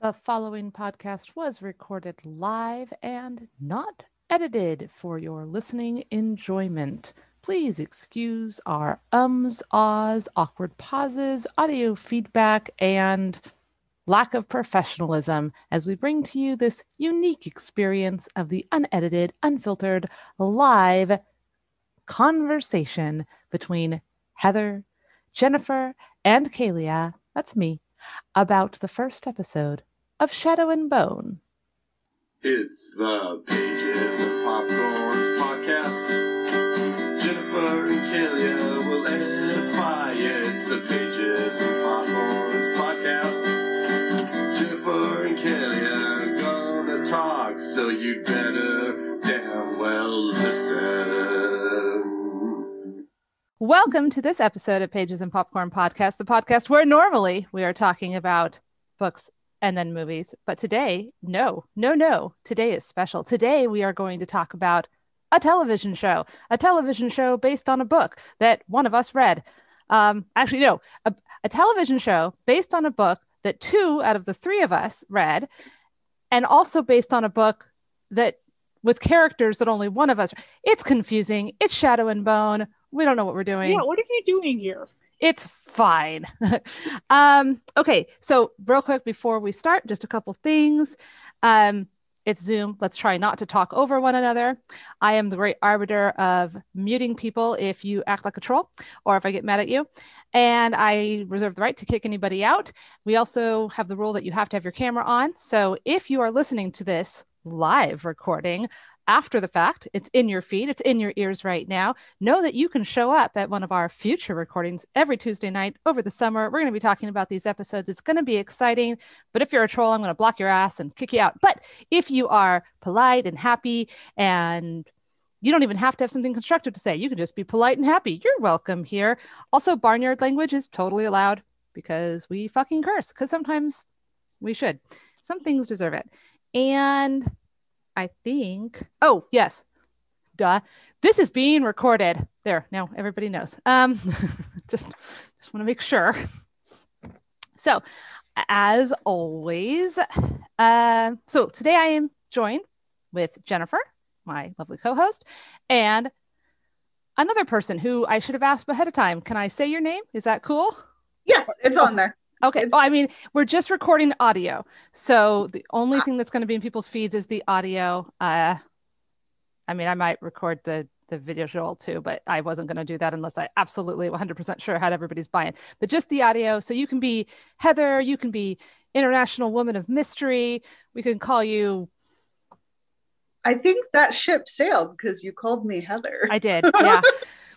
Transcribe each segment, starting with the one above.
The following podcast was recorded live and not edited for your listening enjoyment. Please excuse our ums, ahs, awkward pauses, audio feedback, and lack of professionalism as we bring to you this unique experience of the unedited, unfiltered, live conversation between Heather, Jennifer, and Kalia, that's me, about the first episode of Shadow and Bone. It's the Pages of Popcorn podcast. Jennifer and Kalia will edify. It's the Pages of Popcorn podcast. Jennifer and Kalia are gonna talk, so you'd better damn well listen. Welcome to this episode of Pages and Popcorn podcast, the podcast where normally we are talking about books and then movies. But today, no, no, no. Today is special. Today, we are going to talk about a television show, a television show based on a book that one of us read. Um, actually, no, a, a television show based on a book that two out of the three of us read, and also based on a book that with characters that only one of us. It's confusing. It's Shadow and Bone. We don't know what we're doing. Yeah, what are you doing here? It's fine. um, okay, so real quick before we start, just a couple things. Um, it's Zoom. Let's try not to talk over one another. I am the great arbiter of muting people if you act like a troll or if I get mad at you. And I reserve the right to kick anybody out. We also have the rule that you have to have your camera on. So if you are listening to this live recording, after the fact. It's in your feed, it's in your ears right now. Know that you can show up at one of our future recordings every Tuesday night over the summer. We're going to be talking about these episodes. It's going to be exciting. But if you're a troll, I'm going to block your ass and kick you out. But if you are polite and happy and you don't even have to have something constructive to say. You can just be polite and happy. You're welcome here. Also, barnyard language is totally allowed because we fucking curse, because sometimes we should. Some things deserve it. And I think. Oh, yes. Duh. This is being recorded. There. Now everybody knows. Um, just just want to make sure. So, as always, uh, so today I am joined with Jennifer, my lovely co-host, and another person who I should have asked ahead of time. Can I say your name? Is that cool? Yes, it's on there. Okay. Well, I mean, we're just recording audio. So the only thing that's going to be in people's feeds is the audio. Uh, I mean, I might record the the visual too, but I wasn't going to do that unless I absolutely 100% sure had everybody's buying. But just the audio. So you can be Heather, you can be International Woman of Mystery. We can call you. I think that ship sailed because you called me Heather. I did. Yeah.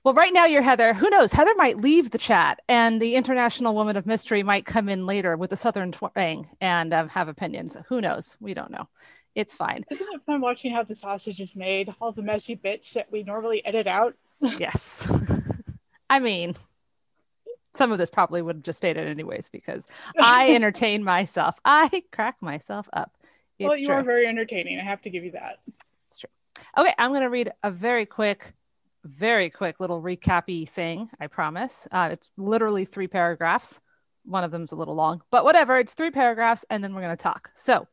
Well, right now you're Heather. Who knows? Heather might leave the chat, and the International Woman of Mystery might come in later with a Southern twang and um, have opinions. Who knows? We don't know. It's fine. Isn't it fun watching how the sausage is made? All the messy bits that we normally edit out. yes. I mean, some of this probably would have just stayed in anyways because I entertain myself. I crack myself up. It's well, you true. are very entertaining. I have to give you that. It's true. Okay, I'm going to read a very quick very quick little recappy thing, I promise. Uh, it's literally three paragraphs. One of them's a little long, but whatever. It's three paragraphs, and then we're going to talk. So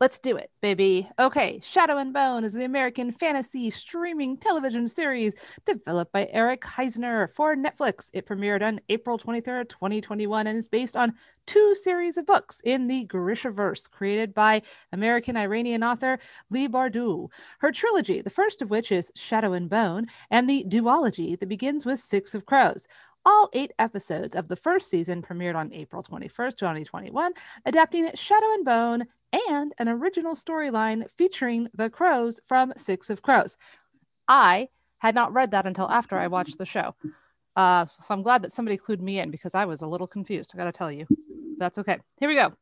let's do it, baby. Okay, Shadow and Bone is the American fantasy streaming television series developed by Eric Heisserer for Netflix. It premiered on April 23rd, 2021, and is based on two series of books in the Grishaverse created by American Iranian author Leigh Bardugo. Her trilogy, the first of which is Shadow and Bone, and the duology that begins with Six of Crows. All eight episodes of the first season premiered on April 21st, 2021, adapting Shadow and Bone and an original storyline featuring the crows from Six of Crows. I had not read that until after I watched the show. Uh, so I'm glad that somebody clued me in because I was a little confused. I got to tell you. That's okay. Here we go.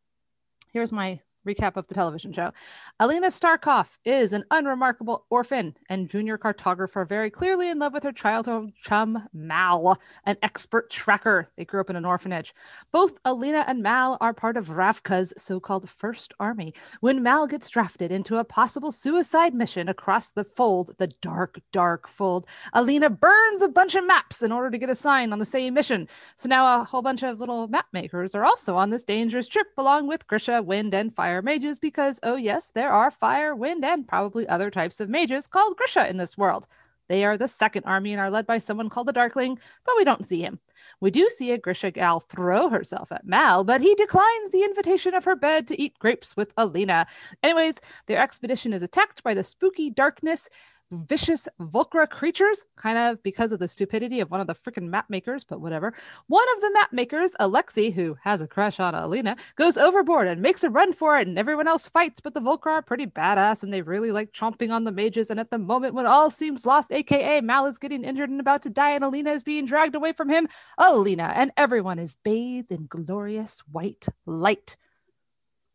Here's my recap of the television show. Alina Starkov is an unremarkable orphan and junior cartographer, very clearly in love with her childhood chum, Mal, an expert tracker. They grew up in an orphanage. Both Alina and Mal are part of Ravka's so called First Army. When Mal gets drafted into a possible suicide mission across the fold, the dark, dark fold, Alina burns a bunch of maps in order to get assigned on the same mission. So now a whole bunch of little map makers are also on this dangerous trip, along with Grisha, Wind, and Fire mages, because, oh, yes, there are fire, wind, and probably other types of mages called Grisha in this world. They are the second army and are led by someone called the Darkling, but we don't see him. We do see a Grisha gal throw herself at Mal, but he declines the invitation of her bed to eat grapes with Alina. Anyways, their expedition is attacked by the spooky darkness vicious Volcra creatures, kind of because of the stupidity of one of the freaking map makers, but whatever. One of the map makers, Alexei, who has a crush on Alina, goes overboard and makes a run for it, and everyone else fights, but the Volcra are pretty badass and they really like chomping on the mages. And at the moment when all seems lost, aka Mal is getting injured and about to die, and Alina is being dragged away from him, Alina and everyone is bathed in glorious white light.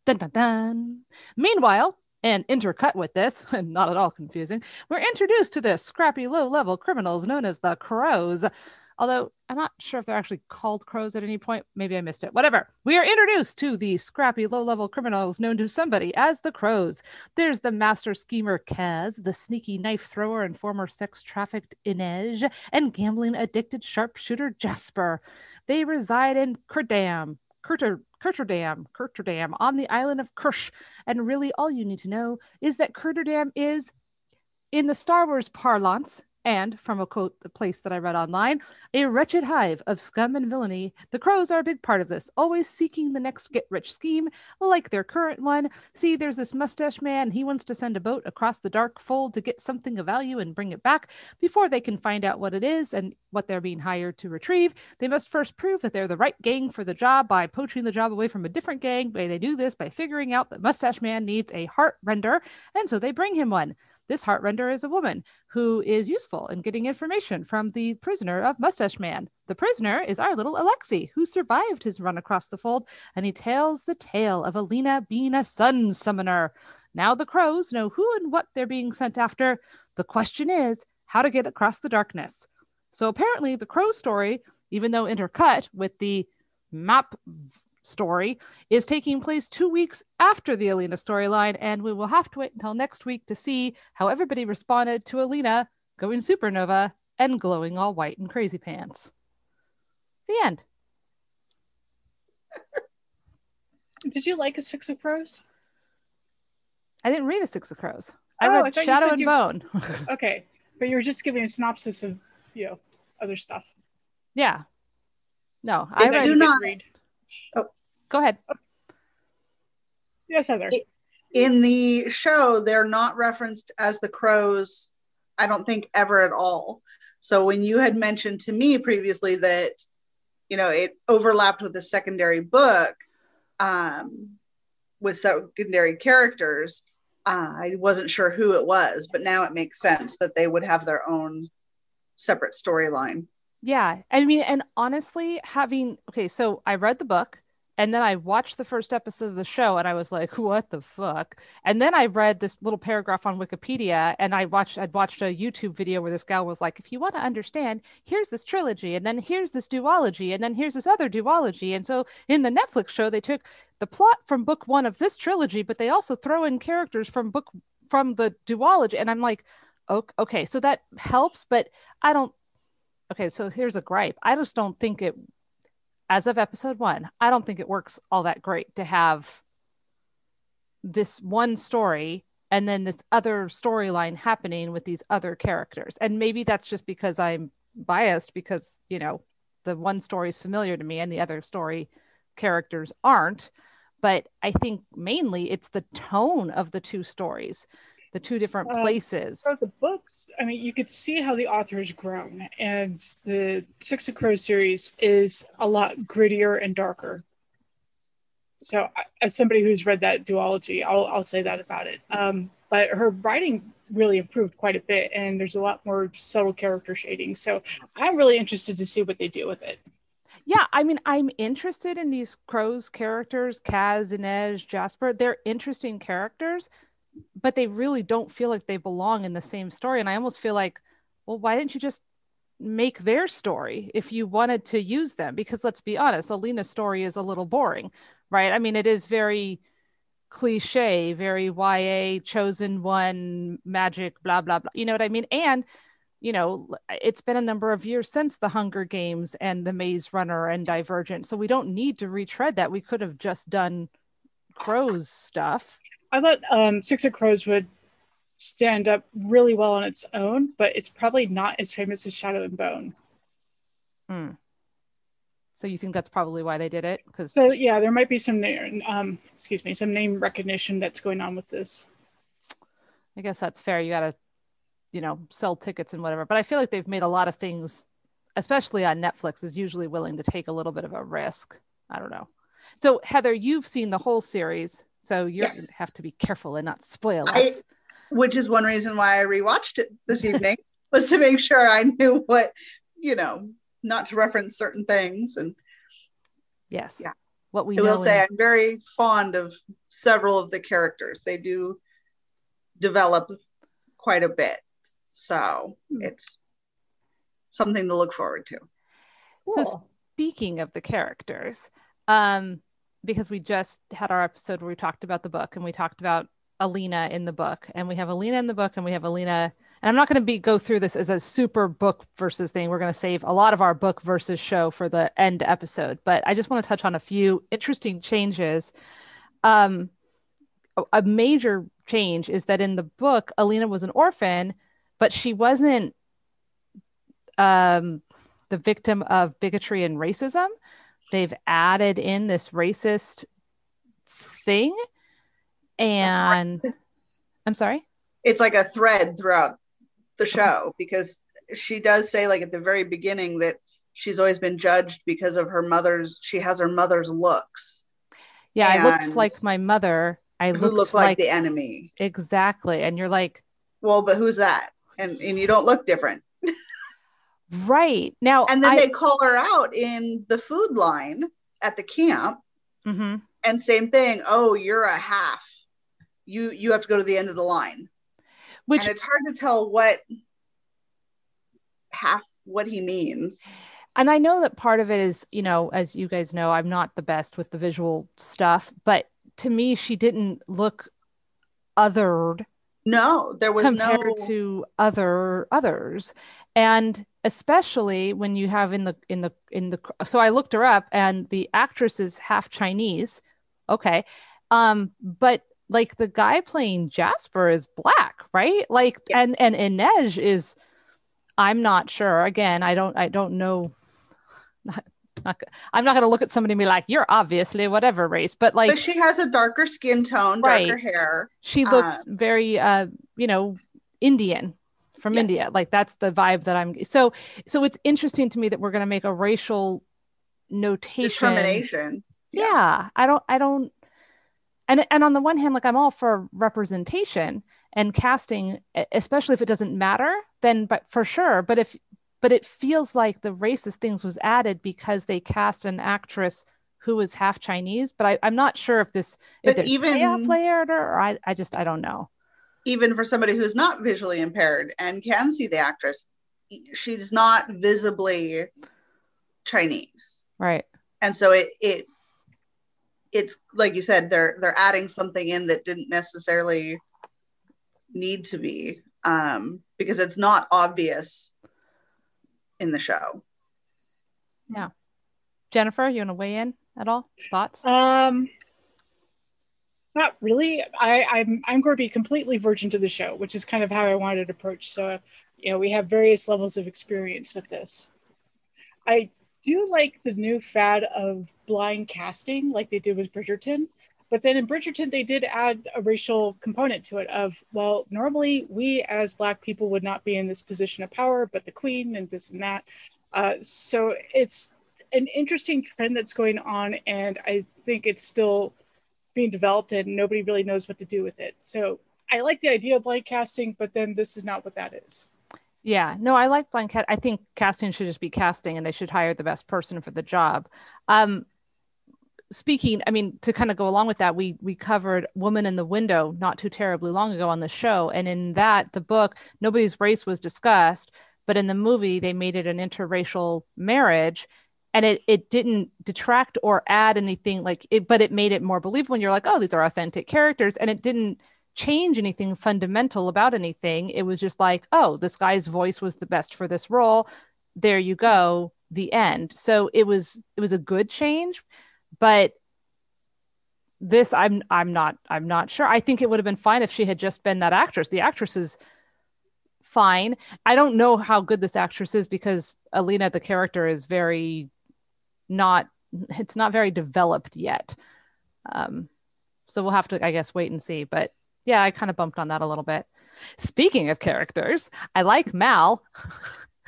Dun dun dun. Meanwhile, and intercut with this, and not at all confusing, we're introduced to the scrappy low level criminals known as the Crows. Although I'm not sure if they're actually called crows at any point. Maybe I missed it. Whatever. We are introduced to the scrappy low level criminals known to somebody as the crows. There's the master schemer Kaz, the sneaky knife thrower and former sex trafficked Inej, and gambling addicted sharpshooter Jasper. They reside in Kerdam, Kurter, Kurterdam, Kurterdam on the island of Kerch. And really, all you need to know is that Kurterdam is, in the Star Wars parlance, and from a quote, the place that I read online, a wretched hive of scum and villainy. The crows are a big part of this, always seeking the next get rich scheme, like their current one. See, there's this mustache man, he wants to send a boat across the dark fold to get something of value and bring it back. Before they can find out what it is and what they're being hired to retrieve, they must first prove that they're the right gang for the job by poaching the job away from a different gang. They do this by figuring out that Mustache Man needs a heart render, and so they bring him one. This heartrender is a woman who is useful in getting information from the prisoner of Mustache Man. The prisoner is our little Alexei, who survived his run across the fold, and he tells the tale of Alina being a sun summoner. Now the crows know who and what they're being sent after. The question is how to get across the darkness. So apparently, the crow story, even though intercut with the map story is taking place two weeks after the Alina storyline, and we will have to wait until next week to see how everybody responded to Alina going supernova and glowing all white in crazy pants. The end. Did you like a Six of Crows? I didn't read a Six of Crows. I Oh, read I thought you Shadow and you- Bone. Okay, but you were just giving a synopsis of you know other stuff. yeah. No, They I read. you do didn't not- read. Oh, Go ahead. Yes, Heather. In the show they're not referenced as the crows i don't think ever at all so when you had mentioned to me previously that you know it overlapped with the secondary book um with secondary characters uh, i wasn't sure who it was but now it makes sense that they would have their own separate storyline Yeah. I mean, and honestly, having okay, so I read the book and then I watched the first episode of the show and I was like, what the fuck? And then I read this little paragraph on Wikipedia and I watched I'd watched a YouTube video where this gal was like, if you want to understand, here's this trilogy and then here's this duology and then here's this other duology. And so in the Netflix show, they took the plot from book one of this trilogy, but they also throw in characters from book from the duology. And I'm like, okay, okay, so that helps, but I don't okay, so here's a gripe. I just don't think it, as of episode one, I don't think it works all that great to have this one story and then this other storyline happening with these other characters. And maybe that's just because I'm biased because, you know, the one story is familiar to me and the other story characters aren't. But I think mainly it's the tone of the two stories, the two different Uh, places. The books, I mean, you could see how the author has grown, and the Six of Crows series is a lot grittier and darker. So, as somebody who's read that duology, I'll I'll say that about it. Um, but her writing really improved quite a bit, and there's a lot more subtle character shading. So, I'm really interested to see what they do with it. Yeah, I mean, I'm interested in these crows characters, Kaz, Inej, Jasper. They're interesting characters, but they really don't feel like they belong in the same story. And I almost feel like, well, why didn't you just make their story if you wanted to use them? Because let's be honest, Alina's story is a little boring, right? I mean, it is very cliche, very YA, chosen one, magic, blah, blah, blah. You know what I mean? And you know, it's been a number of years since the Hunger Games and the Maze Runner and Divergent. So we don't need to retread that. We could have just done Crows stuff. I thought um, Six of Crows would stand up really well on its own, but it's probably not as famous as Shadow and Bone. Hmm. So you think that's probably why they did it? Because so yeah, there might be some name, um, excuse me, some name recognition that's going on with this. I guess that's fair. You got to you know sell tickets and whatever but i feel like they've made a lot of things especially on netflix is usually willing to take a little bit of a risk i don't know so heather you've seen the whole series so you Yes. have to be careful and not spoil I- us which is one reason why I rewatched it this evening was to make sure I knew what, you know, not to reference certain things. And yes Yeah. what we I will say in- I'm very fond of several of the characters. They do develop quite a bit. So Hmm. it's something to look forward to. So speaking of the characters, um, because we just had our episode where we talked about the book and we talked about Alina in the book, and we have Alina in the book, and we have Alina. And I'm not going to be go through this as a super book versus thing. We're going to save a lot of our book versus show for the end episode, but I just want to touch on a few interesting changes. Um, a- major change is that in the book, Alina was an orphan, but she wasn't um, the victim of bigotry and racism. They've added in this racist thing. And I'm sorry. It's like a thread throughout the show because she does say, like at the very beginning, that she's always been judged because of her mother's, she has her mother's looks, Yeah, I looked like my mother. I looked look like, like, the enemy. exactly. And you're like, Well, but who's that? And and you don't look different. Right now. And then I, they call her out in the food line at the camp, Mhm. and same thing. Oh, you're a half. You you have to go to the end of the line, which and it's hard to tell what half what he means. and I know that part of it is, you know, as you guys know, I'm not the best with the visual stuff, but to me, she didn't look othered No, there was no compared no. to other others. And especially when you have in the in the in the so i looked her up and the actress is half chinese. Okay. Um but like the guy playing jasper is black right? Like Yes. and and inej is i'm not sure. Again i don't i don't know. not, not, i'm not going to look at somebody and be like you're obviously whatever race but like but she has a darker skin tone, Right. darker hair. she looks very uh you know indian from Yeah. india like that's the vibe that i'm so so it's interesting to me that we're going to make a racial notation Determination. yeah. i don't i don't and and on the one hand like i'm all for representation and casting especially if it doesn't matter then but for sure but if but it feels like the racist things was added because they cast an actress who was half chinese but I, i'm not sure if this if But even- payoff layered or, or I, I just i don't know even for somebody who's not visually impaired and can see the actress, she's not visibly Chinese. right And so it it it's like you said, they're they're adding something in that didn't necessarily need to be, um, because it's not obvious in the show. Yeah. Jennifer you want to weigh in at all thoughts Um, not really. I, I'm I'm going to be completely virgin to the show, which is kind of how I wanted to approach. So, you know, we have various levels of experience with this. I do like the new fad of blind casting, like they did with Bridgerton. But then in Bridgerton, they did add a racial component to it. Of well, normally we as Black people would not be in this position of power, but the Queen and this and that. Uh, so it's an interesting trend that's going on, and I think it's still being developed and nobody really knows what to do with it. So I like the idea of blank casting, but then this is not what that is. Yeah, no, I like Blanket. I think casting should just be casting, and they should hire the best person for the job. Um, speaking, I mean, to kind of go along with that, we we covered Woman in the Window not too terribly long ago on the show, and in that the book, nobody's race was discussed, but in the movie they made it an interracial marriage, and it it didn't detract or add anything like it, but it made it more believable. And you're like, oh, these are authentic characters, and it didn't change anything fundamental about anything. It was just like, oh, this guy's voice was the best for this role. There you go, the end. So it was it was a good change, but this I'm I'm not I'm not sure. I think it would have been fine if she had just been that actress. The actress is fine. I don't know how good this actress is because Alina the character is very not it's not very developed yet. Um so we'll have to I guess wait and see, but yeah, I kind of bumped on that a little bit. Speaking of characters, I like Mal.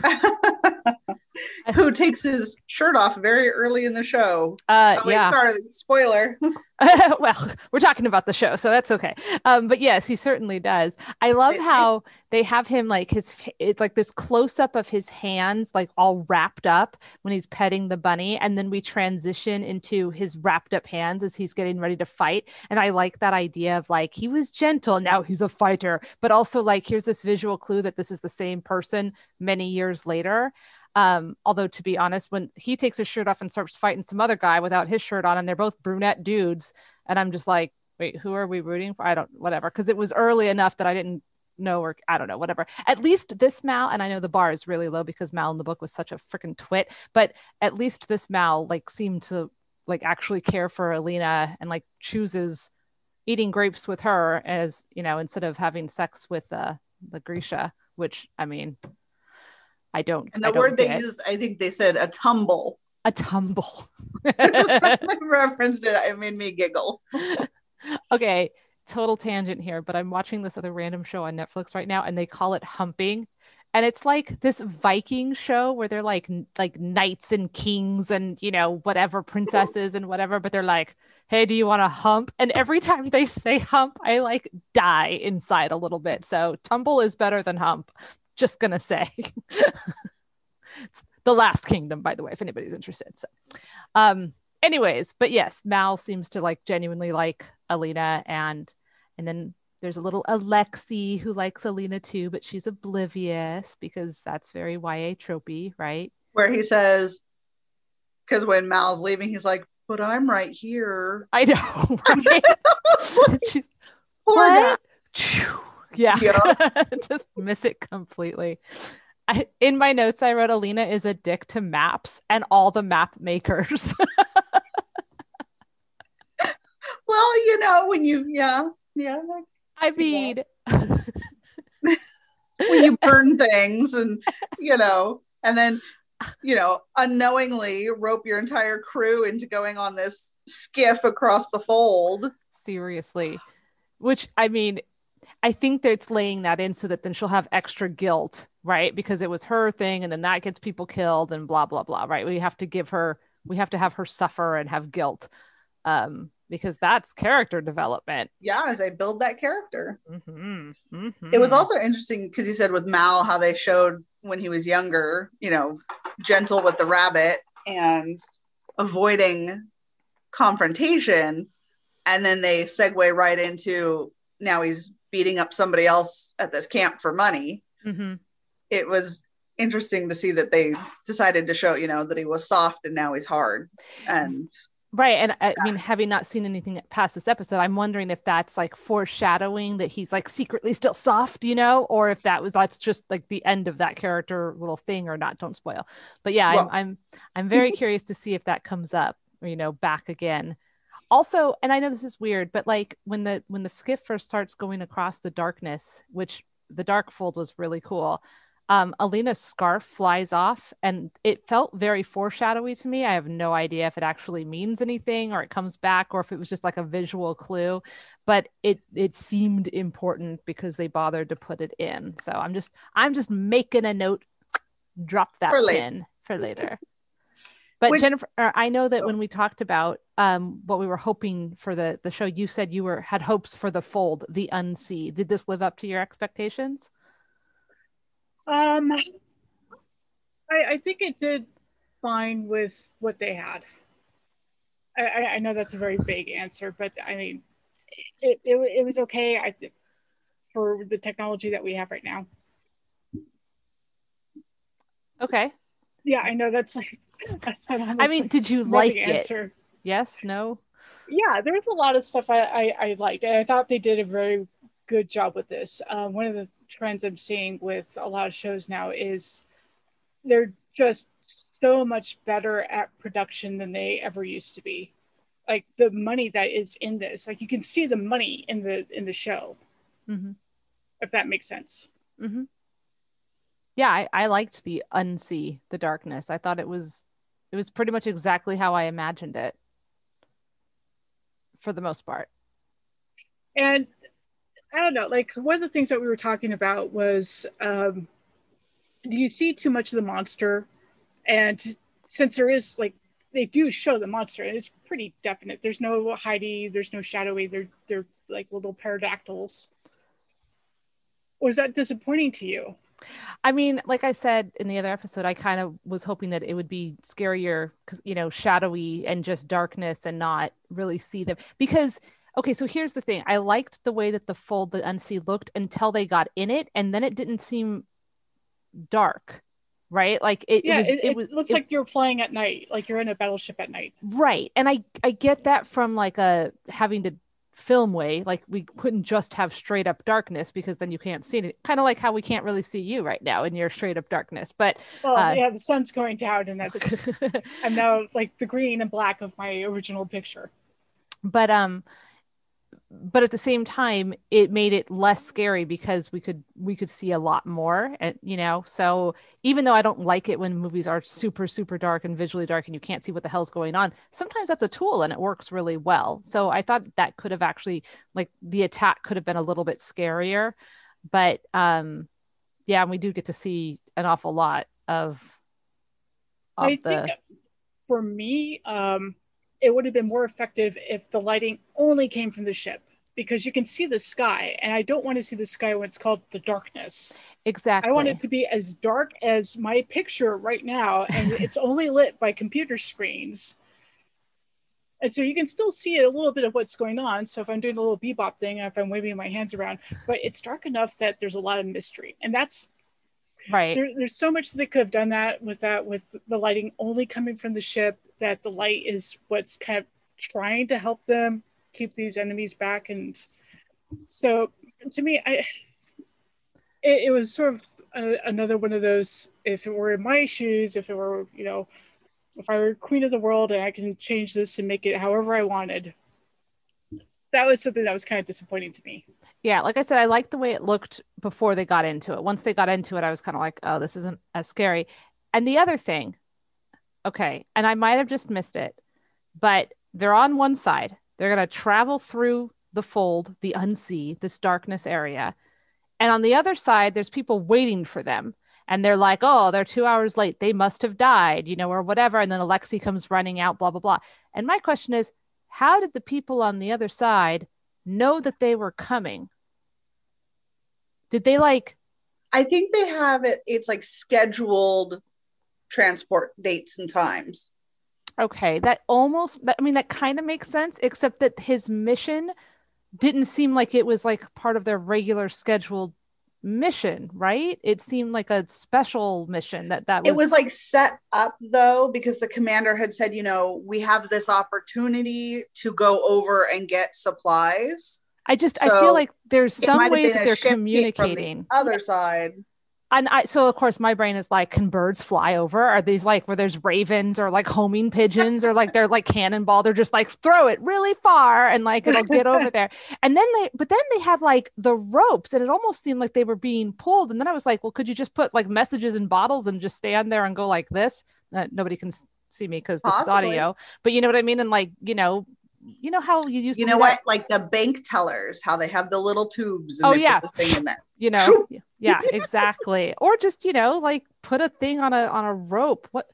Who takes his shirt off very early in the show? Uh, oh, wait, yeah. sorry, spoiler. well, we're talking about the show, so that's okay. Um, but yes, he certainly does. I love I- I- how they have him like his. It's like this close up of his hands, like all wrapped up when he's petting the bunny, and then we transition into his wrapped up hands as he's getting ready to fight. And I like that idea of like he was gentle, now he's a fighter, but also like here's this visual clue that this is the same person many years later. Um, although to be honest, when he takes his shirt off and starts fighting some other guy without his shirt on, and they're both brunette dudes, and I'm just like, wait, who are we rooting for? I don't, whatever, because it was early enough that I didn't know or I don't know, whatever. At least this Mal, and I know the bar is really low because Mal in the book was such a freaking twit, but at least this Mal like seemed to like actually care for Alina and like chooses eating grapes with her as you know instead of having sex with uh the Grisha, which I mean, I don't. And the don't word they get. used, I think they said a tumble. a tumble. I referenced it. It made me giggle. okay, total tangent here, but I'm watching this other random show on Netflix right now, and they call it humping. And it's like this Viking show where they're like like knights and kings and you know whatever princesses and whatever, but they're like, "Hey, do you want to hump?" And every time they say hump, I like die inside a little bit. So tumble is better than hump. Just gonna say. it's the Last Kingdom, by the way, if anybody's interested. So, um, anyways, but yes, Mal seems to like genuinely like Alina, and and then there's a little Alexei who likes Alina too, but she's oblivious because that's very YA tropey, right? Where he says, because when Mal's leaving, he's like, "But I'm right here." I know. right? Poor what? Yeah, Yeah. just miss it completely. I, in my notes, I wrote Alina is a dick to maps and all the map makers. Well, you know, when you, yeah, yeah, like, I mean, when you burn things and, you know, and then, you know, unknowingly rope your entire crew into going on this skiff across the fold. seriously, which I mean, I think that it's laying that in so that then she'll have extra guilt, right? Because it was her thing, and then that gets people killed, and blah blah blah, right? We have to give her, we have to have her suffer and have guilt, um, because that's character development. Yeah, as they build that character. Mhm, mhm. It was also interesting because he said with Mal how they showed when he was younger, you know, gentle with the rabbit and avoiding confrontation. And then they segue right into now he's beating up somebody else at this camp for money. Mhm. It was interesting to see that they decided to show, you know, that he was soft and now he's hard. And Right. And I mean, having not seen anything past this episode, I'm wondering if that's like foreshadowing that he's like secretly still soft, you know, or if that was that's just like the end of that character little thing or not. Don't spoil. But yeah, Well- I'm I'm I'm very curious to see if that comes up, you know, back again. Also, and I know this is weird, but like when the when the skiff first starts going across the darkness, which the dark fold was really cool. Um, Alina's scarf flies off, and it felt very foreshadowy to me. I have no idea if it actually means anything, or it comes back, or if it was just like a visual clue. But it it seemed important because they bothered to put it in. So I'm just I'm just making a note. Drop that For pin for later. But Which- Jennifer, uh, I know that Oh. when we talked about um, what we were hoping for the the show, you said you were had hopes for the fold, the Unsea. Did this live up to your expectations? Um, I, I think it did fine with what they had. I, I, know that's a very vague answer, but I mean, it, it, it was okay. I think for the technology that we have right now. Okay. Yeah, I know that's like. That's I mean, did you like it? answer. Yes, no. yeah there's a lot of stuff I, I i liked and i thought they did a very good job with this. Um, one of the trends i'm seeing with a lot of shows now is they're just so much better at production than they ever used to be. Like the money that is in this like you can see the money in the in the show. Hmm if that makes sense. Hmm Yeah, I, I liked the Unsea, the darkness. I thought it was it was pretty much exactly how I imagined it for the most part. and i don't know like one of the things that we were talking about was um do you see too much of the monster? And since there is like they do show the monster and it's pretty definite. There's no heidi there's no shadowy they're they're like little pterodactyls was that disappointing to you I mean, like I said in the other episode, I kind of was hoping that it would be scarier because, you know, shadowy and just darkness and not really see them. Because, okay, so here's the thing I liked the way that the fold, the unsee looked until they got in it. And then it didn't seem dark, right? Like it, yeah it was, it, it, was, looks it- like you're flying at night like you're in a battleship at night right. And I, I get that from like a having to film way. Like we couldn't just have straight up darkness because then you can't see it. Kind of like how we can't really see you right now in your straight up darkness. But, well Uh, yeah the sun's going down and that's i'm now like the green and black of my original picture but um but at the same time it made it less scary because we could we could see a lot more and you know so even though i don't like it when movies are super super dark and visually dark and you can't see what the hell's going on sometimes that's a tool and it works really well. So i thought that could have actually like the attack could have been a little bit scarier but um yeah we do get to see an awful lot of of I the think for me, um, it would have been more effective if the lighting only came from the ship because you can see the sky, and I don't want to see the sky when it's called the darkness. exactly I want it to be as dark as my picture right now, and it's only lit by computer screens. And so you can still see a little bit of what's going on. So if I'm doing a little bebop thing, if I'm waving my hands around, but it's dark enough that there's a lot of mystery, and that's right there, there's so much they could have done that with that with the lighting only coming from the ship that the light is what's kind of trying to help them keep these enemies back and so to me i it, it was sort of a, another one of those if it were in my shoes if it were you know if i were queen of the world and i can change this and make it however i wanted that was something that was kind of disappointing to me yeah, like I said, I liked the way it looked before they got into it. Once they got into it, I was kind of like, oh, this isn't as scary. And the other thing, okay, and I might have just missed it, but they're on one side. They're going to travel through the fold, the Unsea, this darkness area. And on the other side, there's people waiting for them. And they're like, oh, they're two hours late. They must have died, you know, or whatever. And then Alexei comes running out, blah, blah, blah. And my question is, how did the people on the other side know that they were coming? Did they like I think they have it, it's like scheduled transport dates and times. okay, that almost that, I mean that kind of makes sense except that his mission didn't seem like it was like part of their regular scheduled mission, right? It seemed like a special mission that that was It was like set up though, because the commander had said, you know, we have this opportunity to go over and get supplies. I just I feel like there's some way that they're from the communicating. other side. And I so of course my brain is like, can birds fly over? Are these like where there's ravens or like homing pigeons or like they're like cannonball? They're just like throw it really far and like it'll get over there. And then they but then they had like the ropes and it almost seemed like they were being pulled. And then I was like, well, could you just put like messages in bottles and just stand there and go like this? Uh, nobody can see me because this is audio. But you know what I mean? And like, you know, you know how you used You to know do that? what? Like the bank tellers, how they have the little tubes and Oh, they yeah. put the thing in there. you know yeah exactly or just you know like put a thing on a on a rope what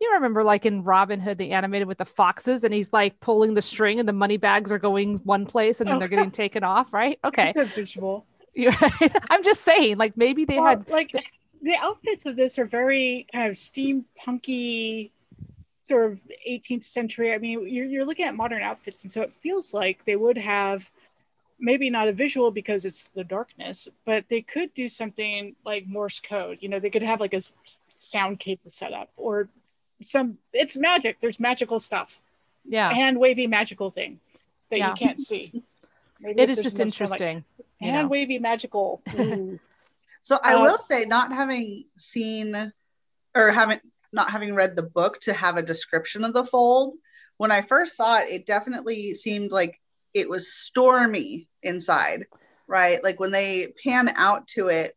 you remember like in robin hood the animated with the foxes and he's like pulling the string and the money bags are going one place and then Oh. they're getting taken off right okay it's a visual right. i'm just saying like maybe they Well, had like the outfits of this are very kind of steampunky, sort of 18th century. I mean, you're, you're looking at modern outfits, and so it feels like they would have maybe not a visual because it's the darkness, but they could do something like Morse code. You know, they could have like a sound cable set up or some. It's magic. There's magical stuff, Yeah. hand wavy magical thing that Yeah. you can't see. Maybe It if is there's just another sound like interesting. you hand wavy magical. So I Uh, will say, not having seen or haven't not having read the book to have a description of the fold, when I first saw it, it definitely seemed like it was stormy inside, right? Like when they pan out to it,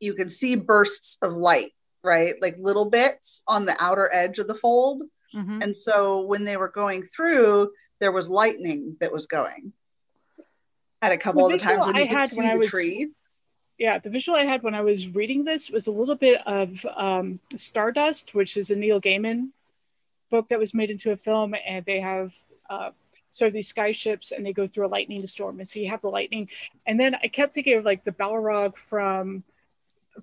you can see bursts of light, right? Like little bits on the outer edge of the fold. Mhm. And so when they were going through, there was lightning that was going at a couple of the times when you I could see the was- trees. Yeah, the visual I had when I was reading this was a little bit of um, Stardust, which is a Neil Gaiman book that was made into a film, and they have uh, sort of these sky ships, and they go through a lightning storm, and so you have the lightning, and then I kept thinking of like the Balrog from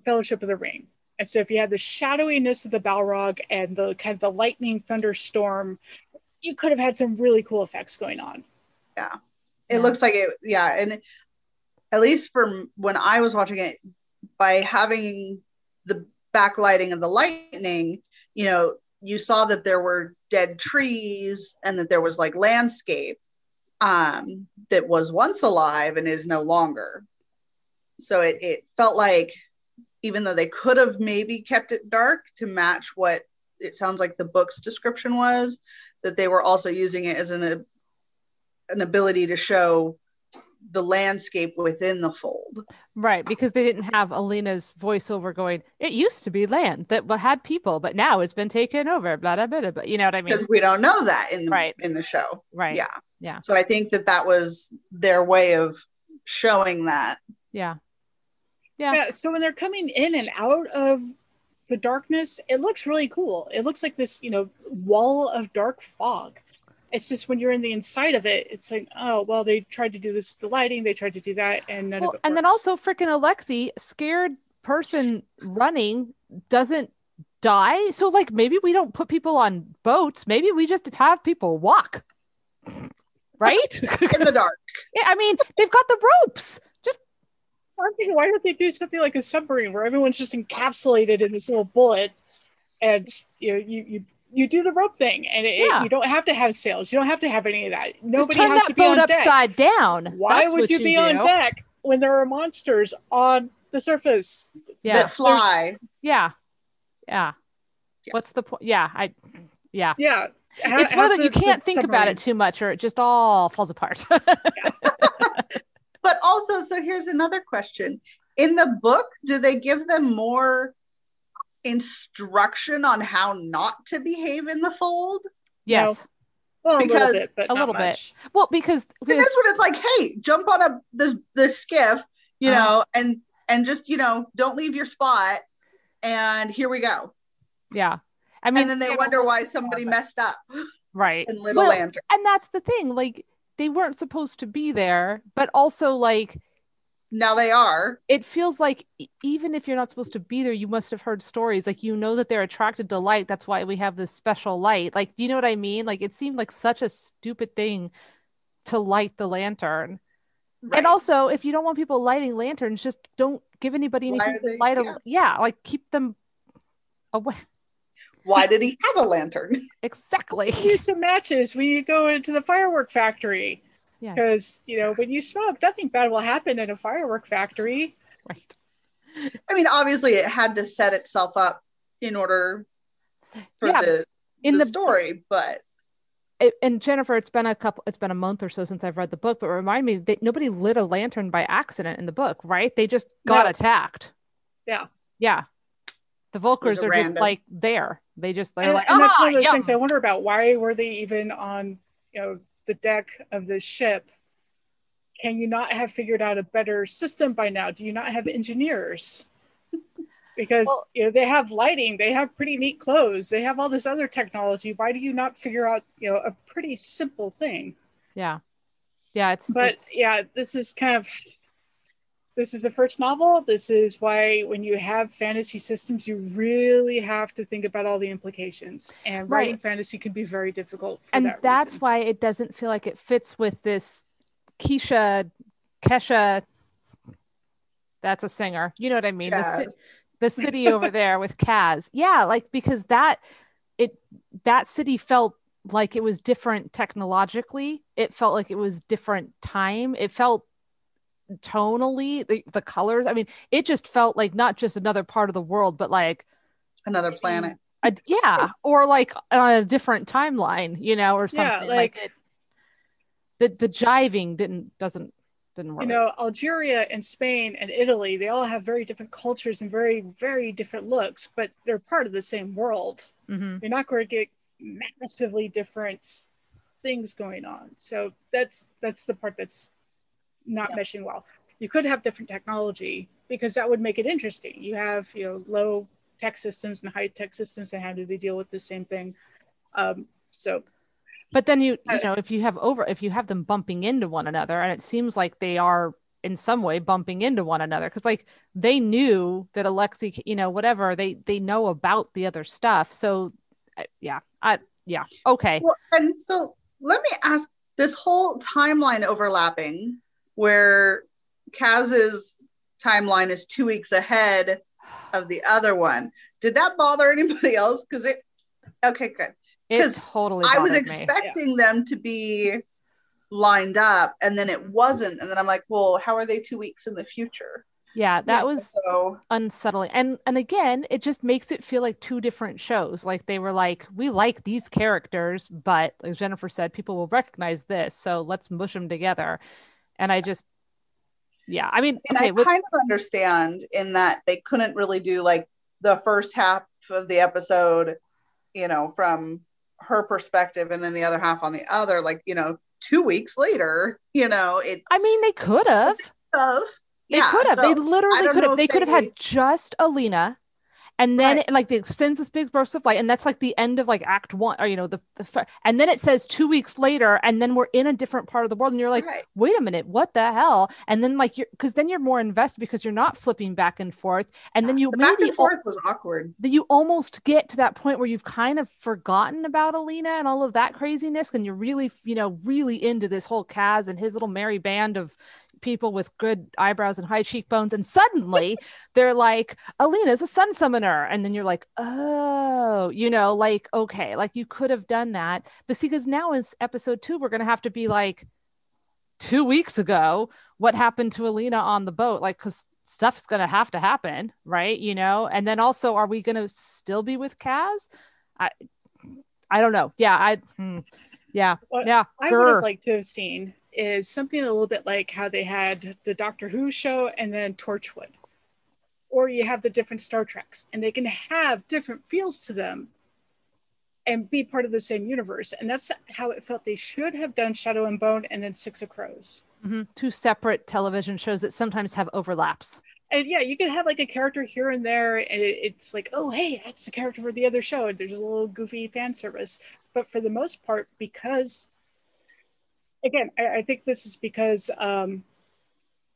Fellowship of the Ring, and so if you had the shadowiness of the Balrog and the kind of the lightning thunderstorm, you could have had some really cool effects going on. Yeah. It looks like it yeah and at least from when i was watching it by having the backlighting of the lightning you know you saw that there were dead trees and that there was like landscape um that was once alive and is no longer. So it, it felt like even though they could have maybe kept it dark to match what it sounds like the book's description was that they were also using it as an an ability to show the landscape within the fold. Right, because they didn't have Alina's voiceover going, it used to be land that had people, but now it's been taken over, blah, blah, blah, blah. You know what I mean? Because we don't know that in the Right. in the show. Right. Yeah. Yeah. So I think that that was their way of showing that. Yeah. Yeah. Yeah. So when they're coming in and out of the darkness, it looks really cool. It looks like this, you know, wall of dark fog. It's just when you're in the inside of it, it's like, oh, well, they tried to do this with the lighting, they tried to do that, and none Well, of it and then also freaking Alexei, scared person running doesn't die. So like maybe we don't put people on boats. Maybe we just have people walk. Right? In the dark. yeah, I mean, they've got the ropes. Just I'm thinking, why don't they do something like a submarine where everyone's just encapsulated in this little bullet, and you know, you you you do the rope thing, and it, Yeah. you don't have to have sails, you don't have to have any of that. just Nobody turn has that to be boat on deck. upside down. Why That's would what you be on deck when there are monsters on the surface? Yeah. that fly. Yeah. Yeah. Yeah. What's the point? Yeah, I yeah. Yeah, ha- It's one have of the, you the- the can't think about it too much or it just all falls apart. But also, so here's another question. In the book, do they give them more instruction on how not to behave in the fold? yes. Well, a Because- little bit, but A not little bit. Well, because And that's when it's like, hey, jump on a this this skiff, you Uh-huh. know, and and just you know, don't leave your spot. And here we go. yeah. I mean and then they yeah, wonder why somebody messed up right. in Little Well, Lantern. and that's the thing like they weren't supposed to be there but also like Now they are. it feels like even if you're not supposed to be there you must have heard stories like you know that they're attracted to light that's why we have this special light like do you know what i mean like it seemed like such a stupid thing to light the lantern Right. and also if you don't want people lighting lanterns just don't give anybody Why anything are to they- light a yeah. yeah like keep them away why did he have a lantern? exactly Use some matches when you go into the firework factory. Yeah. Because you know when you smoke, nothing bad will happen in a firework factory. right I mean, obviously, it had to set itself up in order for Yeah, the in the, the story, but it, and Jennifer, it's been a couple, it's been a month or so since I've read the book, but remind me that nobody lit a lantern by accident in the book, right? They just got No. attacked. Yeah. Yeah. The Volcras a are just like there. They just, they're And, like, and that's ah, one of those yum." things I wonder about. Why were they even on you know the deck of the ship? Can you not have figured out a better system by now? Do you not have engineers? Because Well- you know they have lighting, they have pretty neat clothes, they have all this other technology. Why do you not figure out you know a pretty simple thing? Yeah. Yeah. It's, but it's yeah this is kind of this is the first novel. This is why when you have fantasy systems, you really have to think about all the implications. And writing fantasy can be very difficult. For and that that's reason. why it doesn't feel like it fits with this Keisha, Kesha. That's a singer. You know what I mean? The, ci- the city over there with Kaz. Yeah, like because that it that city felt like it was different technologically. It felt like it was different time. It felt tonally the, the colors. I mean, it just felt like not just another part of the world, but like Another planet. a, yeah, or like on a different timeline, you know, or Yeah, something like, like- it. The the jiving didn't doesn't didn't work. you know algeria and spain and italy they all have very different cultures and very very different looks but they're part of the same world hmm you're not going to get massively different things going on so that's that's the part that's not Yeah. meshing well you could have different technology because that would make it interesting you have you know low tech systems and high tech systems and how do they deal with the same thing um, so But then you you Uh, know if you have over if you have them bumping into one another, and it seems like they are in some way bumping into one another because like they knew that Alexei, you know, whatever they they know about the other stuff. So uh, yeah, I yeah okay. Well, and so let me ask this whole timeline overlapping where Kaz's timeline is two weeks ahead of the other one. Did that bother anybody else? Because it, okay, good. It 'cause totally. I was expecting them to be lined up and then it wasn't. And then I'm like, well, how are they two weeks in the future? Yeah, that Yeah, was So, unsettling and and again it just makes it feel like two different shows like they were like we like these characters but like jennifer said people will recognize this so let's mush them together and i just yeah i mean and okay I with, kind of understand in that they couldn't really do like the first half of the episode, you know, from her perspective and then the other half on the other, like, you know, two weeks later, you know, it i mean they could have. They could have. so they literally could have. if they could have had just alina and then Right. it, like it extends this big burst of light and that's like the end of like act one or you know the, the and then it says two weeks later and then we're in a different part of the world and you're like right. wait a minute, what the hell? And then like you're because then you're more invested because you're not flipping back and forth. And then ah, you the back maybe and forth was awkward. that you almost get to that point where you've kind of forgotten about Alina and all of that craziness, and you're really, you know, really into this whole Kaz and his little merry band of people with good eyebrows and high cheekbones, and suddenly they're like, Alina's a sun summoner, and then you're like, oh, you know, like okay, like you could have done that, but see, because now is episode two, we're gonna have to be like, two weeks ago, what happened to Alina on the boat? Like, because stuff's gonna have to happen, right? You know, and then also, are we gonna still be with Kaz? I, I don't know. Yeah, I, hmm. yeah, What yeah. I would grr. have liked to have seen is something a little bit like how they had the Doctor Who show and then Torchwood. Or you have the different Star Treks, and they can have different feels to them and be part of the same universe. And that's how it felt they should have done Shadow and Bone and then Six of Crows. Mhm. Two separate television shows that sometimes have overlaps. And yeah, you can have like a character here and there, and it, it's like, oh, hey, that's the character for the other show. And there's a little goofy fan service. But for the most part, because, again, I, I think this is because um,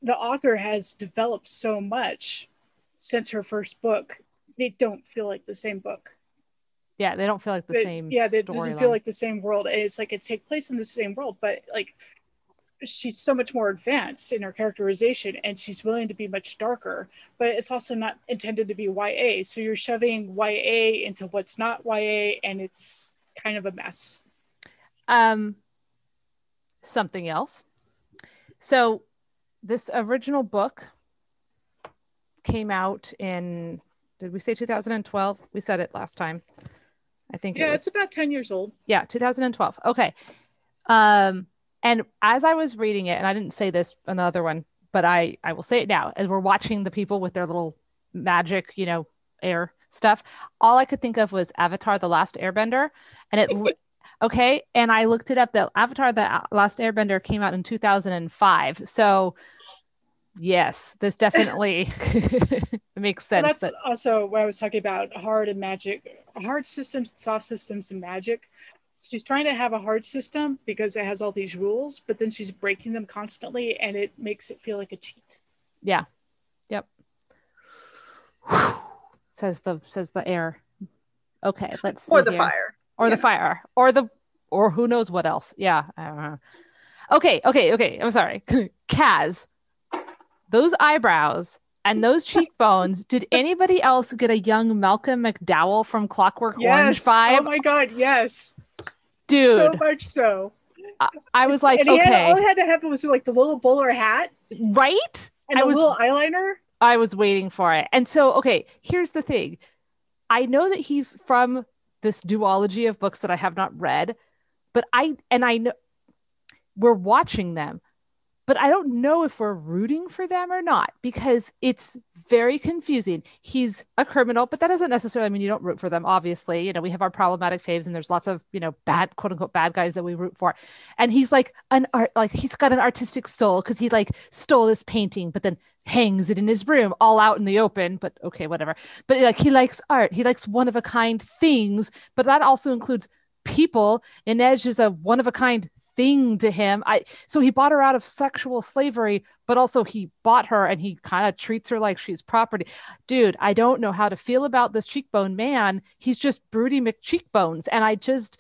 the author has developed so much since her first book, they don't feel like the same book. Yeah, they don't feel like the same. yeah, it doesn't feel like the same world. It's like it takes place in the same world, but like she's so much more advanced in her characterization and she's willing to be much darker, but it's also not intended to be YA. So you're shoving YA into what's not YA and it's kind of a mess. Um, something else. So, this original book came out in. Did we say 2012? We said it last time. I think it Yeah, was. it's about 10 years old. yeah 2012 okay um and as i was reading it and i didn't say this on the other one but i i will say it now as we're watching the people with their little magic you know air stuff all i could think of was avatar the last airbender and it okay and i looked it up that avatar the last airbender came out in 2005 so yes this definitely makes Well, sense that's that also what I was talking about hard and magic, hard systems, soft systems, and magic. She's trying to have a hard system because it has all these rules, but then she's breaking them constantly and it makes it feel like a cheat. Yeah. Yep. says the says the air. Okay, let's see or the here. fire. Or the fire or the or who knows what else yeah I don't know. okay okay okay i'm sorry kaz those eyebrows and those cheekbones did anybody else get a young malcolm mcdowell from clockwork orange Yes. Oh vibe Oh my god, yes. dude So much so. i was like and he had, all okay it had to happen was like the little bowler hat right and I a was- little eyeliner. I was waiting for it. And so, okay, here's the thing. I know that he's from this duology of books that I have not read, but I and I know we're watching them, but I don't know if we're rooting for them or not because it's very confusing. He's a criminal, but that doesn't necessarily mean you don't root for them. Obviously, you know, we have our problematic faves and there's lots of, you know, bad quote unquote bad guys that we root for. And he's like an art like he's got an artistic soul because he like stole this painting, but then hangs it in his room all out in the open but okay whatever but like he likes art he likes one of a kind things but that also includes people Inej is a one of a kind thing to him i so he bought her out of sexual slavery but also he bought her and he kind of treats her like she's property dude i don't know how to feel about this cheekbone man he's just broody mccheekbones and i just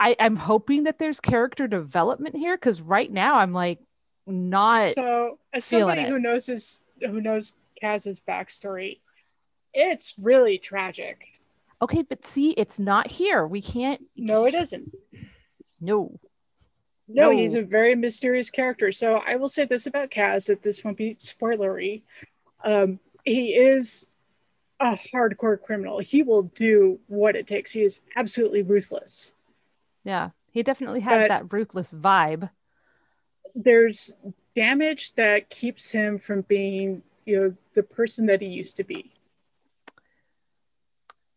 I, I'm hoping that there's character development here because right now I'm like not So, as somebody who knows his, who knows Kaz's backstory, it's really tragic. Okay, but see, it's not here. We can't. No, it isn't. No. No, No. he's a very mysterious character. So I will say this about Kaz that this won't be spoilery. Um, he is a hardcore criminal. He will do what it takes. He is absolutely ruthless. Yeah, he definitely has But- that ruthless vibe. There's damage that keeps him from being, you know, the person that he used to be.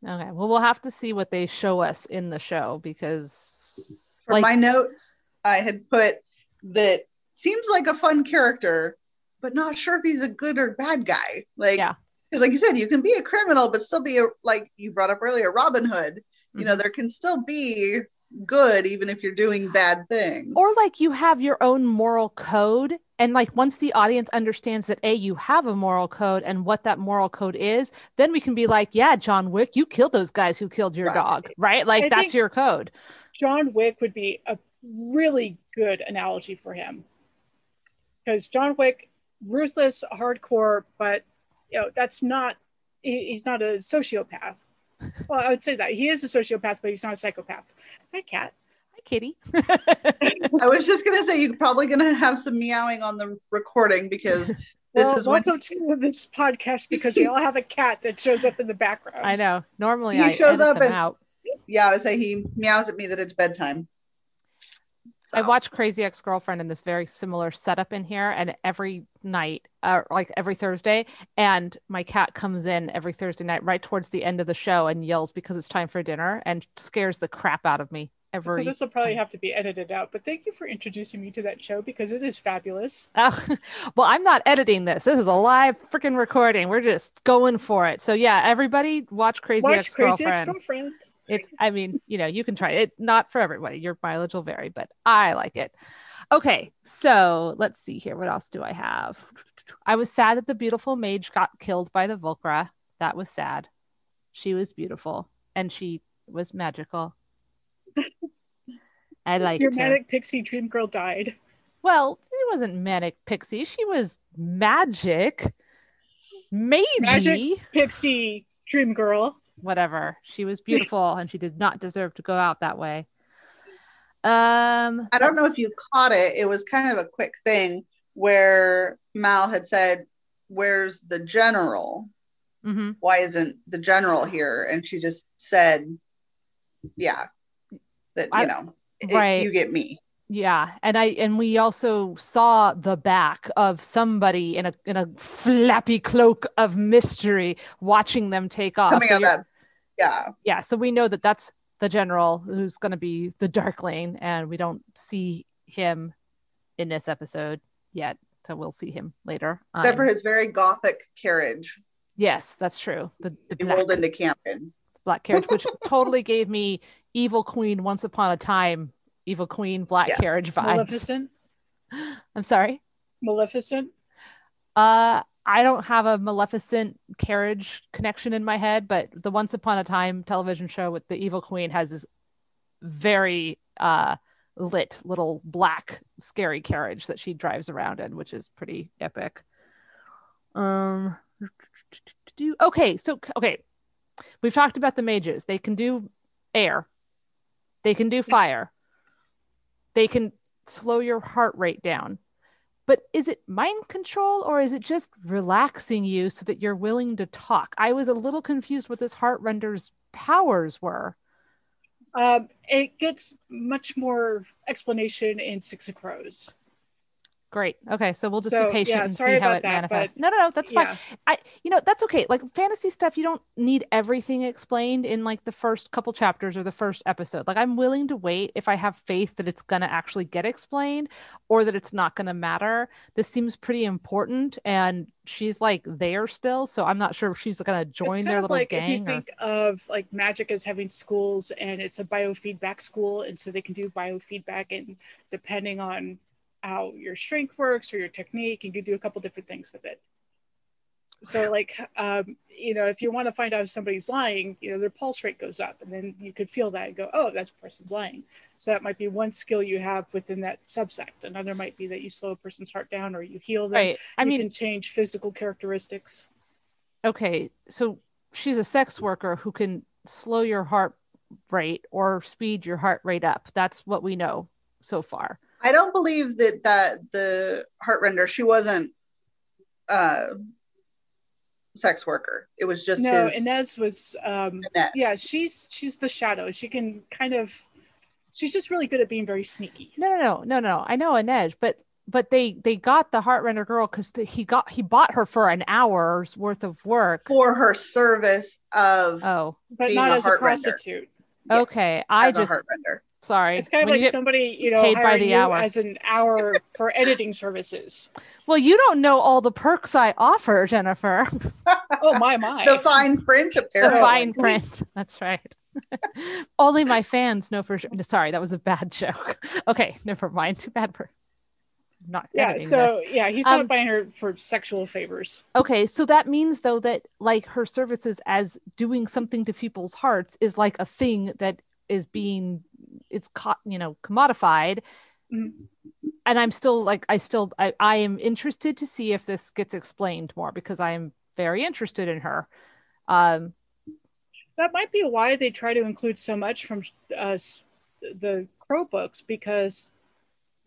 Okay, well, we'll have to see what they show us in the show because, For like, my notes, I had put that seems like a fun character, but not sure if he's a good or bad guy. Like, Yeah. because like you said, you can be a criminal, but still be a like you brought up earlier, Robin Hood. You Mm-hmm. know, there can still be good even if you're doing bad things. or like you have your own moral code, and like once the audience understands that a you have a moral code and what that moral code is, then we can be like, yeah, John Wick, you killed those guys who killed your Right. dog, right? Like I that's your code. John Wick would be a really good analogy for him. Because John Wick, ruthless, hardcore, but you know, that's not he- he's not a sociopath. Well, I would say that he is a sociopath, but he's not a psychopath. Hi, cat. Hi, Kitty. I was just gonna say you're probably gonna have some meowing on the recording because this Well, is when welcome to this podcast because we all have a cat that shows up in the background. I know. Normally, He I shows up and- out. yeah, I would say he meows at me that it's bedtime. I watch Crazy Ex Girlfriend in this very similar setup in here, and every night, uh, like every Thursday, and my cat comes in every Thursday night right towards the end of the show and yells because it's time for dinner and scares the crap out of me Every so this will probably time. have to be edited out. But thank you for introducing me to that show because it is fabulous. Oh, well, I'm not editing this. This is a live freaking recording. We're just going for it. So yeah, everybody watch Crazy Watch Ex Crazy Ex-Girlfriend. It's, I mean, you know, you can try it. Not for everybody. Your mileage will vary, but I like it. Okay, so let's see here. What else do I have? I was sad that the beautiful mage got killed by the Volcra. That was sad. She was beautiful and she was magical. I liked Your manic pixie dream girl died. Well, she wasn't manic pixie. She was magic, magey, Magic. Pixie dream girl. Whatever. She was beautiful, and she did not deserve to go out that way. Um, I don't know if you caught it. It was kind of a quick thing where Mal had said, "Where's the general? Mhm. Why isn't the general here?" And she just said, "Yeah, that I- you know, it- right. you get me." Yeah, and I and we also saw the back of somebody in a in a flappy cloak of mystery watching them take off. Coming So out that, yeah, yeah, so we know that that's the general who's going to be the Darkling, and we don't see him in this episode yet. So we'll see him later. except for Um, his very gothic carriage yes, that's true. The the he black, rolled into camp in. black carriage, which totally gave me Evil Queen Once Upon a Time, Evil Queen Black Yes. Carriage vibes. Maleficent. I'm sorry. Maleficent. Uh, I don't have a Maleficent carriage connection in my head, but the Once Upon a Time television show with the Evil Queen has this very uh lit little black scary carriage that she drives around in, which is pretty epic. Um, okay, so okay, we've talked about the mages. They can do air, they can do fire, they can slow your heart rate down. But is it mind control or is it just relaxing you so that you're willing to talk? I was a little confused what this heart render's powers were. Um, it gets much more explanation in Six of Crows. Great. Okay, so we'll just So, be patient yeah, and see how it that, manifests. but- No, no, no, that's fine. Yeah. I, you know, that's okay. Like fantasy stuff, you don't need everything explained in like the first couple chapters or the first episode. Like I'm willing to wait if I have faith that it's gonna actually get explained or that it's not gonna matter. This seems pretty important, and she's like there still, so I'm not sure if she's gonna join their little like gang. if you or- think of like magic as having schools and it's a biofeedback school and so they can do biofeedback and depending on how your strength works or your technique and you do a couple different things with it so like um, you know if you want to find out if somebody's lying you know their pulse rate goes up and then you could feel that and go oh that's a person's lying so that might be one skill you have within that subsect another might be that you slow a person's heart down or you heal them right. I you mean, can change physical characteristics okay, so she's a sex worker who can slow your heart rate or speed your heart rate up. That's what we know so far. I don't believe that that the heart render she wasn't uh sex worker. It was just no his Inej was um Annette. yeah she's she's the shadow she can kind of she's just really good at being very sneaky No, no, no, no, no. I know Inej, but but they they got the Heartrender girl because he got he bought her for an hour's worth of work. for her service of Oh, but Being not a as a heart render. prostitute yes, okay. I as a just heart render. sorry. it's kind of When like get- somebody you know paid by the you hour. as an hour for editing services well, you don't know all the perks I offer, Jennifer. oh my my The fine print apparently. the apparently. fine print. That's right. Only my fans know for sure. Sorry, that was a bad joke. Okay, never mind. Too bad for not yeah so this. yeah he's Um, not buying her for sexual favors Okay, so that means though that like her services as doing something to people's hearts is like a thing that is being it's co- you know commodified. Mhm. And I'm still like I still I, I am interested to see if this gets explained more because I am very interested in her. Um that might be why they try to include so much from uh, the crow books because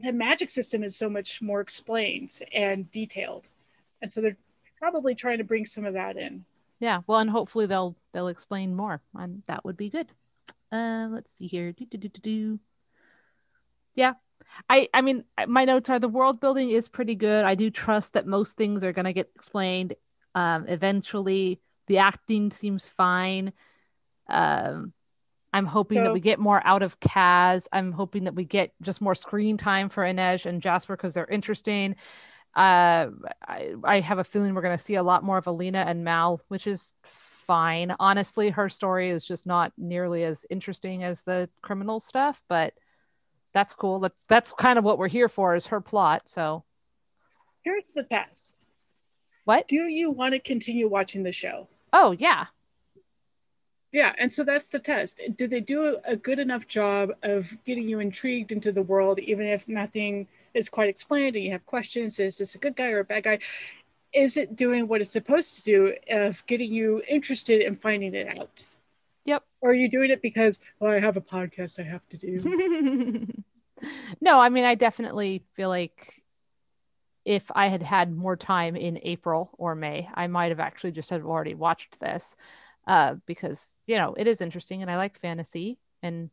the magic system is so much more explained and detailed and so they're probably trying to bring some of that in yeah, well and hopefully they'll they'll explain more and that would be good. Uh let's see here. Do, do, do, do, do. Yeah. I I mean my notes are the world building is pretty good. I do trust that most things are going to get explained um eventually. The acting seems fine. Um I'm hoping that we get more out of Kaz. I'm hoping that we get just more screen time for Inej and Jasper because they're interesting. Uh, I, I have a feeling we're going to see a lot more of Alina and Mal, which is fine. Honestly, her story is just not nearly as interesting as the criminal stuff, but that's cool. That, that's kind of what we're here for is her plot. So here's the test what? do you want to continue watching the show Oh yeah. Yeah and so that's the test. Did they do a good enough job of getting you intrigued into the world even if nothing is quite explained and you have questions is this a good guy or a bad guy? Is it doing what it's supposed to do of getting you interested in finding it out? Yep. or are you doing it because well i have a podcast i have to do. No, I mean, I definitely feel like if I had had more time in April or May, I might have actually just have already watched this uh, because, you know, it is interesting and I like fantasy and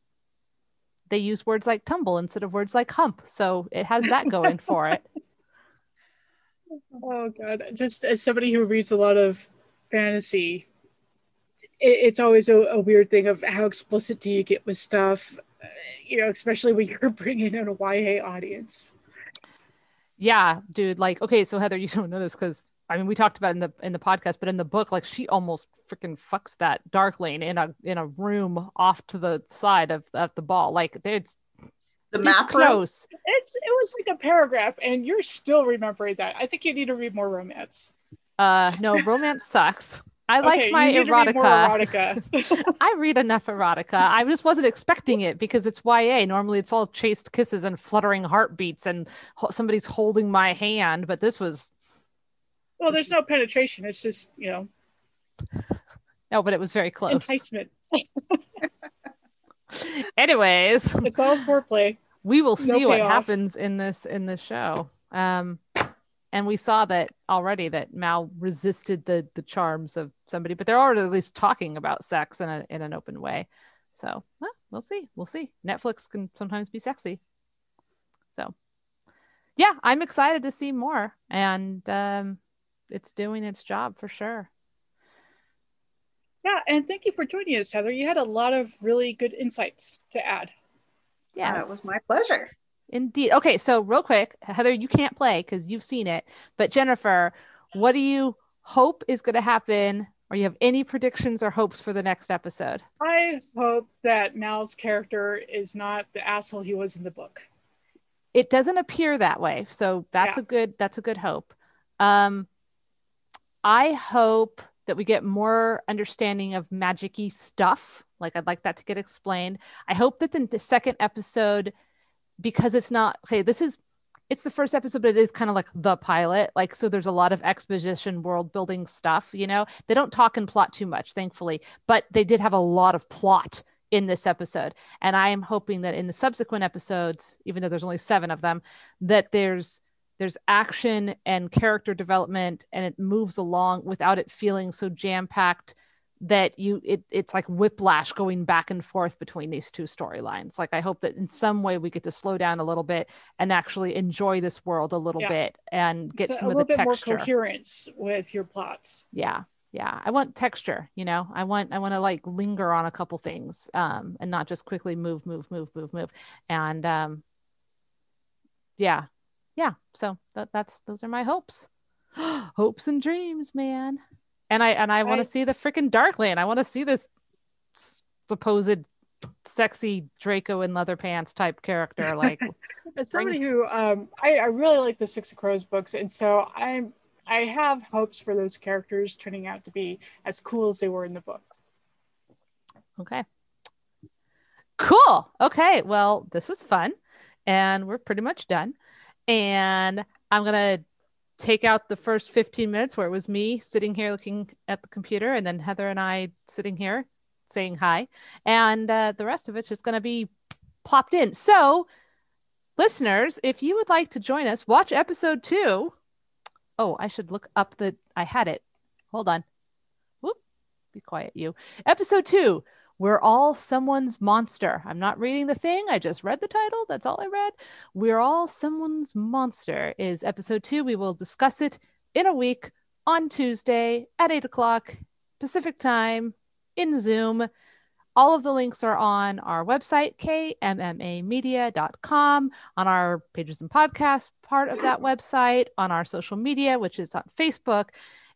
they use words like tumble instead of words like hump. So it has that going for it. Oh god, just as somebody who reads a lot of fantasy, it, it's always a, a weird thing of how explicit do you get with stuff, you know, especially when you're bringing in a YA audience. Yeah, dude. Like, okay, so Heather, you don't know this because I mean we talked about in the in the podcast, but in the book, like she almost freaking fucks that Darkling in a in a room off to the side of, of the ball. Like it's The It's map close. It's it was like a paragraph, and you're still remembering that. I think you need to read more romance. Uh, no, romance sucks. I like Okay, my you need to read more erotica. erotica. I read enough erotica. I just wasn't expecting it because it's YA. Normally, it's all chaste kisses and fluttering heartbeats and ho- somebody's holding my hand. But this was well, there's no penetration. It's just you know no, but it was very close. enticement. Anyways, It's all foreplay. we will No see what happens in this in this show. Um, and we saw that already that Mal resisted the the charms of somebody, but they're already at least talking about sex in a in an open way. So well, we'll see. We'll see. Netflix can sometimes be sexy. So yeah, I'm excited to see more, and um, it's doing its job for sure. Yeah, and thank you for joining us, Heather. You had a lot of really good insights to add. Yeah, That was my pleasure. Indeed. Okay, so real quick, Heather, you can't play because you've seen it. But Jennifer, what do you hope is going to happen, or you have any predictions or hopes for the next episode? I hope that Mal's character is not the asshole he was in the book. It doesn't appear that way, so that's Yeah. a good that's a good hope. Um, I hope that we get more understanding of magic-y stuff. Like I'd like that to get explained. I hope that the, the second episode, because it's not okay, this is it's the first episode, but it is kind of like the pilot. Like, so there's a lot of exposition, world building stuff. You know, they don't talk and plot too much, thankfully, but they did have a lot of plot in this episode. And I am hoping that in the subsequent episodes, even though there's only seven of them, that there's there's action and character development and it moves along without it feeling so jam-packed that you it, it's like whiplash going back and forth between these two storylines. Like i hope that in some way we get to slow down a little bit and actually enjoy this world a little Yeah. bit and get So some a of little the bit more coherence with your plots. yeah yeah. I want texture you know? I want i want to like linger on a couple things um and not just quickly move move move move move. And um yeah yeah so that, that's those are my hopes hopes and dreams man and i and i want to see the freaking Darkling i want to see this s- supposed sexy draco in leather pants type character like As somebody who um, I, I really like the Six of Crows books, and so I'm I have hopes for those characters turning out to be as cool as they were in the book. Okay. Cool. Okay. Well, this was fun. And we're pretty much done. And I'm going to take out the first 15 minutes where it was me sitting here looking at the computer and then Heather and I sitting here saying hi. And uh, the rest of it's just going to be plopped in. So, listeners, if you would like to join us, watch episode two. Oh, I should look up the. I had it. Hold on. Whoop. Be quiet, you. Episode two. We're all someone's monster. I'm not reading the thing. I just read the title. That's all I read. We're all someone's monster is episode two. We will discuss it in a week on Tuesday at eight o'clock Pacific time in Zoom. All of the links are on our website, kmmamedia.com, on our pages and podcasts part of that website, on our social media, which is on Facebook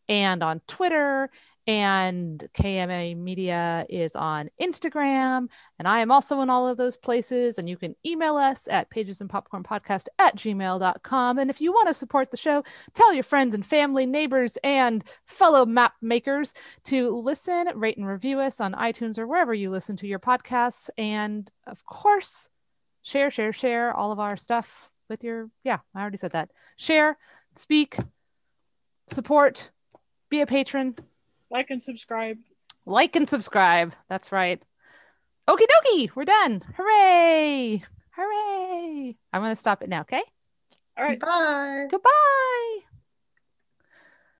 and on Twitter. And KMA Media is on Instagram. And I am also in all of those places. And you can email us at pagesandpopcornpodcast at gmail.com. And if you want to support the show, tell your friends and family, neighbors, and fellow map makers to listen, rate, and review us on iTunes or wherever you listen to your podcasts. And of course, share, share, share all of our stuff with your, yeah, I already said that. Share, speak, support, be a patron, Like and subscribe. like and subscribe. That's right. Okie dokie, we're done. Hooray! Hooray! I'm going to stop it now, okay? All right. Bye. Goodbye.